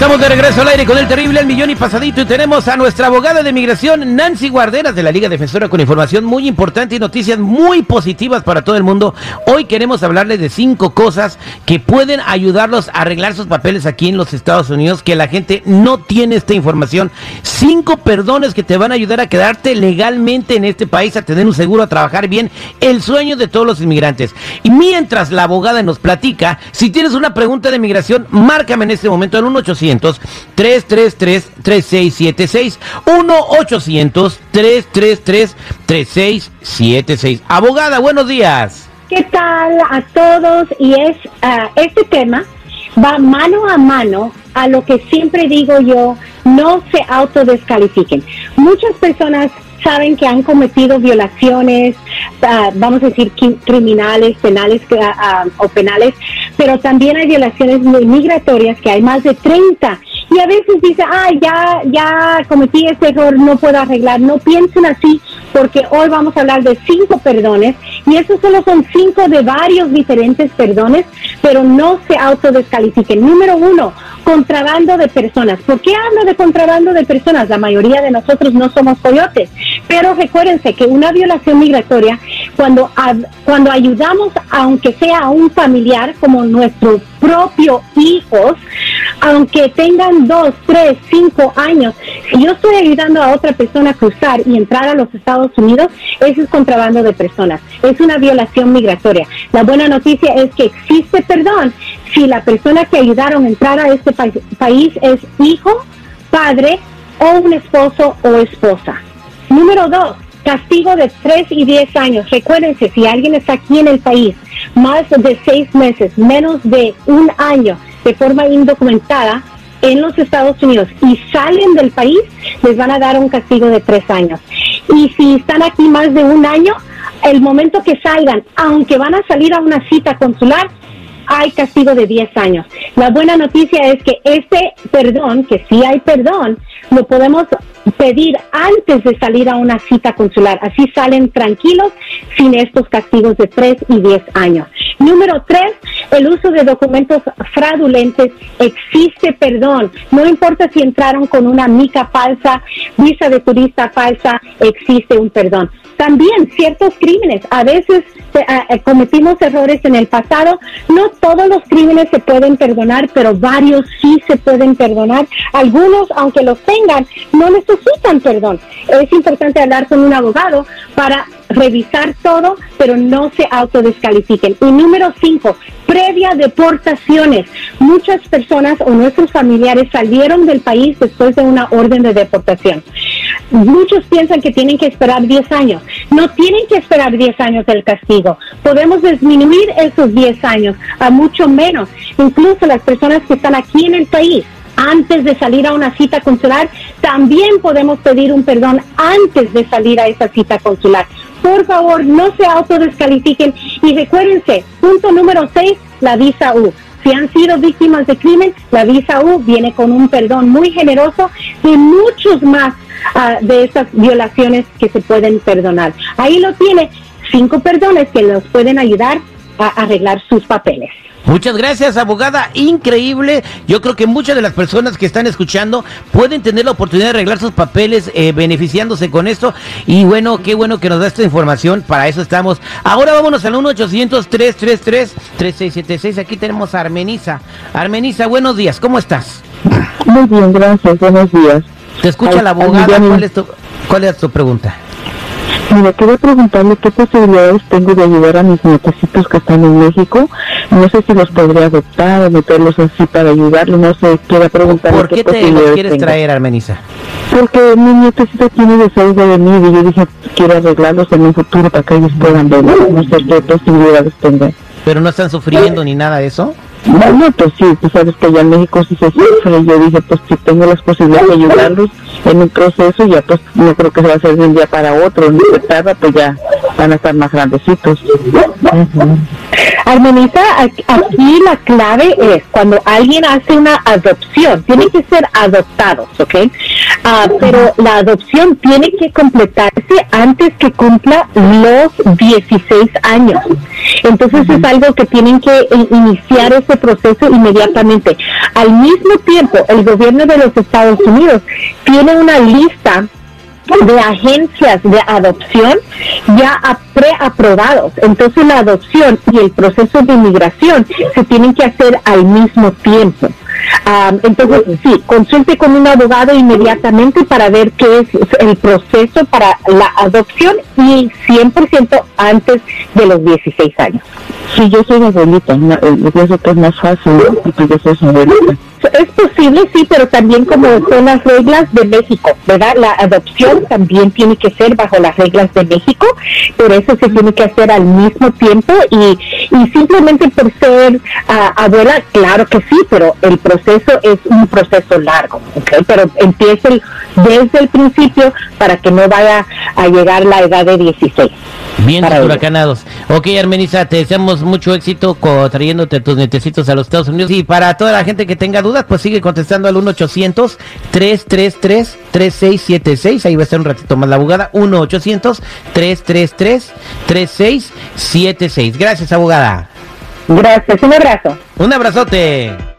Estamos de regreso al aire con el terrible El Millón y Pasadito y tenemos a nuestra abogada de migración Nancy Guarderas de la Liga Defensora con información muy importante y noticias muy positivas para todo el mundo. Hoy queremos hablarles de cinco cosas que pueden ayudarlos a arreglar sus papeles aquí en los Estados Unidos que la gente no tiene esta información. Cinco perdones que te van a ayudar a quedarte legalmente en este país, a tener un seguro, a trabajar bien, el sueño de todos los inmigrantes. Y mientras la abogada nos platica, si tienes una pregunta de migración, márcame en este momento al 1 1-800-333-3676. 1-800-333-3676. Abogada, buenos días. ¿Qué tal a todos? Y es uh, este tema va mano a mano a lo que siempre digo yo, no se autodescalifiquen. Muchas personas saben que han cometido violaciones, uh, vamos a decir, criminales, penales uh, o penales, pero también hay violaciones migratorias que hay más de 30 y a veces dice, ay, ya, ya cometí este error, no puedo arreglar. No piensen así, porque hoy vamos a hablar de cinco perdones y esos solo son cinco de varios diferentes perdones, pero no se autodescalifiquen. Número uno, contrabando de personas. ¿Por qué hablo de contrabando de personas? La mayoría de nosotros no somos coyotes, pero recuérdense que una violación migratoria, cuando, cuando ayudamos, aunque sea un familiar como nuestro propio hijos, aunque tengan dos, tres, cinco años, si yo estoy ayudando a otra persona a cruzar y entrar a los Estados Unidos, eso es contrabando de personas, es una violación migratoria. La buena noticia es que existe perdón si la persona que ayudaron a entrar a este país es hijo, padre o un esposo o esposa. Número dos, castigo de tres y diez años. Recuérdense, si alguien está aquí en el país más de seis meses, menos de un año, de forma indocumentada en los Estados Unidos y salen del país, les van a dar un castigo de tres años. Y si están aquí más de un año, el momento que salgan, aunque van a salir a una cita consular, hay castigo de 10 años. La buena noticia es que este perdón, que sí hay perdón, lo podemos pedir antes de salir a una cita consular. Así salen tranquilos sin estos castigos de 3 y 10 años. Número 3, el uso de documentos fraudulentes. Existe perdón. No importa si entraron con una mica falsa, visa de turista falsa, existe un perdón. También ciertos crímenes. A veces cometimos errores en el pasado. No todos los crímenes se pueden perdonar, pero varios sí se pueden perdonar. Algunos, aunque los tengan, no necesitan perdón. Es importante hablar con un abogado para revisar todo, pero no se autodescalifiquen. Y número cinco, previa deportaciones. Muchas personas o nuestros familiares salieron del país después de una orden de deportación. Muchos piensan que tienen que esperar 10 años. No tienen que esperar 10 años del castigo. Podemos disminuir esos 10 años a mucho menos. Incluso las personas que están aquí en el país antes de salir a una cita consular, también podemos pedir un perdón antes de salir a esa cita consular. Por favor, no se autodescalifiquen y recuérdense, punto número 6, la visa U. Si han sido víctimas de crimen, la visa U viene con un perdón muy generoso y muchos más ah, de estas violaciones que se pueden perdonar. Ahí lo tiene, cinco perdones que los pueden ayudar a arreglar sus papeles. Muchas gracias, abogada. Increíble. Yo creo que muchas de las personas que están escuchando pueden tener la oportunidad de arreglar sus papeles eh, beneficiándose con esto. Y bueno, qué bueno que nos da esta información. Para eso estamos. Ahora vámonos al 1-800-333-3676. Aquí tenemos a Armenisa. Armenisa, buenos días. ¿Cómo estás? Muy bien, gracias. Buenos días. Te escucha la abogada. ¿Cuál es, tu, ¿Cuál es tu pregunta? Mira, quería preguntarle qué posibilidades tengo de ayudar a mis nietecitos que están en México. No sé si los podría adoptar o meterlos así para ayudarlos. No sé, quiero preguntarle ¿Por qué, te los quieres traer, Armenisa? Porque mi nietecito tiene deseo de venir y yo dije, quiero arreglarlos en un futuro para que ellos puedan venir. No sé qué posibilidades tengan. ¿Pero no están sufriendo ni nada de eso? Bueno, pues sí, tú sabes que allá en México sí se sufre. Y yo dije, pues si tengo las posibilidades de ayudarlos en un proceso, ya pues no creo que se va a hacer de un día para otro. Ni se tarda, pues ya van a estar más grandecitos. Armoniza, aquí la clave es cuando alguien hace una adopción, tiene que ser adoptados, ¿ok? Ah, pero la adopción tiene que completarse antes que cumpla los 16 años. Entonces es algo que tienen que eh, iniciar ese proceso inmediatamente. Al mismo tiempo, el gobierno de los Estados Unidos tiene una lista de agencias de adopción ya preaprobados. Entonces la adopción y el proceso de inmigración se tienen que hacer al mismo tiempo. Entonces, sí, consulte con un abogado inmediatamente para ver qué es el proceso para la adopción y 100% antes de los 16 años. Sí, yo soy abuelita, eh, yo pienso es más fácil, porque yo soy abuelita. Es posible, sí, pero también como son las reglas de México, ¿verdad? La adopción también tiene que ser bajo las reglas de México, por eso se tiene que hacer al mismo tiempo y, y simplemente por ser ah, abuela, claro que sí, pero el proceso es un proceso largo, ¿ok? Pero empiece desde el principio para que no vaya a llegar la edad de 16. Bien, huracanados. Ok, Armenisa, te deseamos mucho éxito trayéndote tus netecitos a los Estados Unidos. Y para toda la gente que tenga dudas, pues sigue contestando al 1-800-333-3676. Ahí va a estar un ratito más la abogada. 1-800-333-3676. Gracias, abogada. Gracias, un abrazo. Un abrazote.